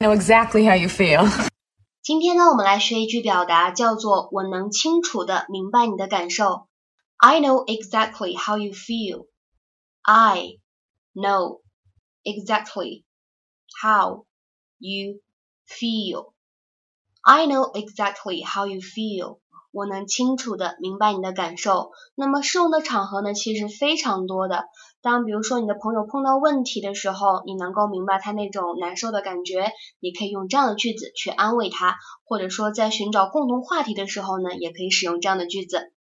know exactly how you feel. 今天呢，我们来学一句表达，叫做“我能清楚的明白你的感受”。I know exactly how you feel. I know exactly how you feel. I know exactly how you feel. 我能清楚的明白你的感受。那么适用的场合呢，其实非常多的。 当比如说你的朋友碰到问题的时候，你能够明白他那种难受的感觉，你可以用这样的句子去安慰他；或者说在寻找共同话题的时候呢，也可以使用这样的句子。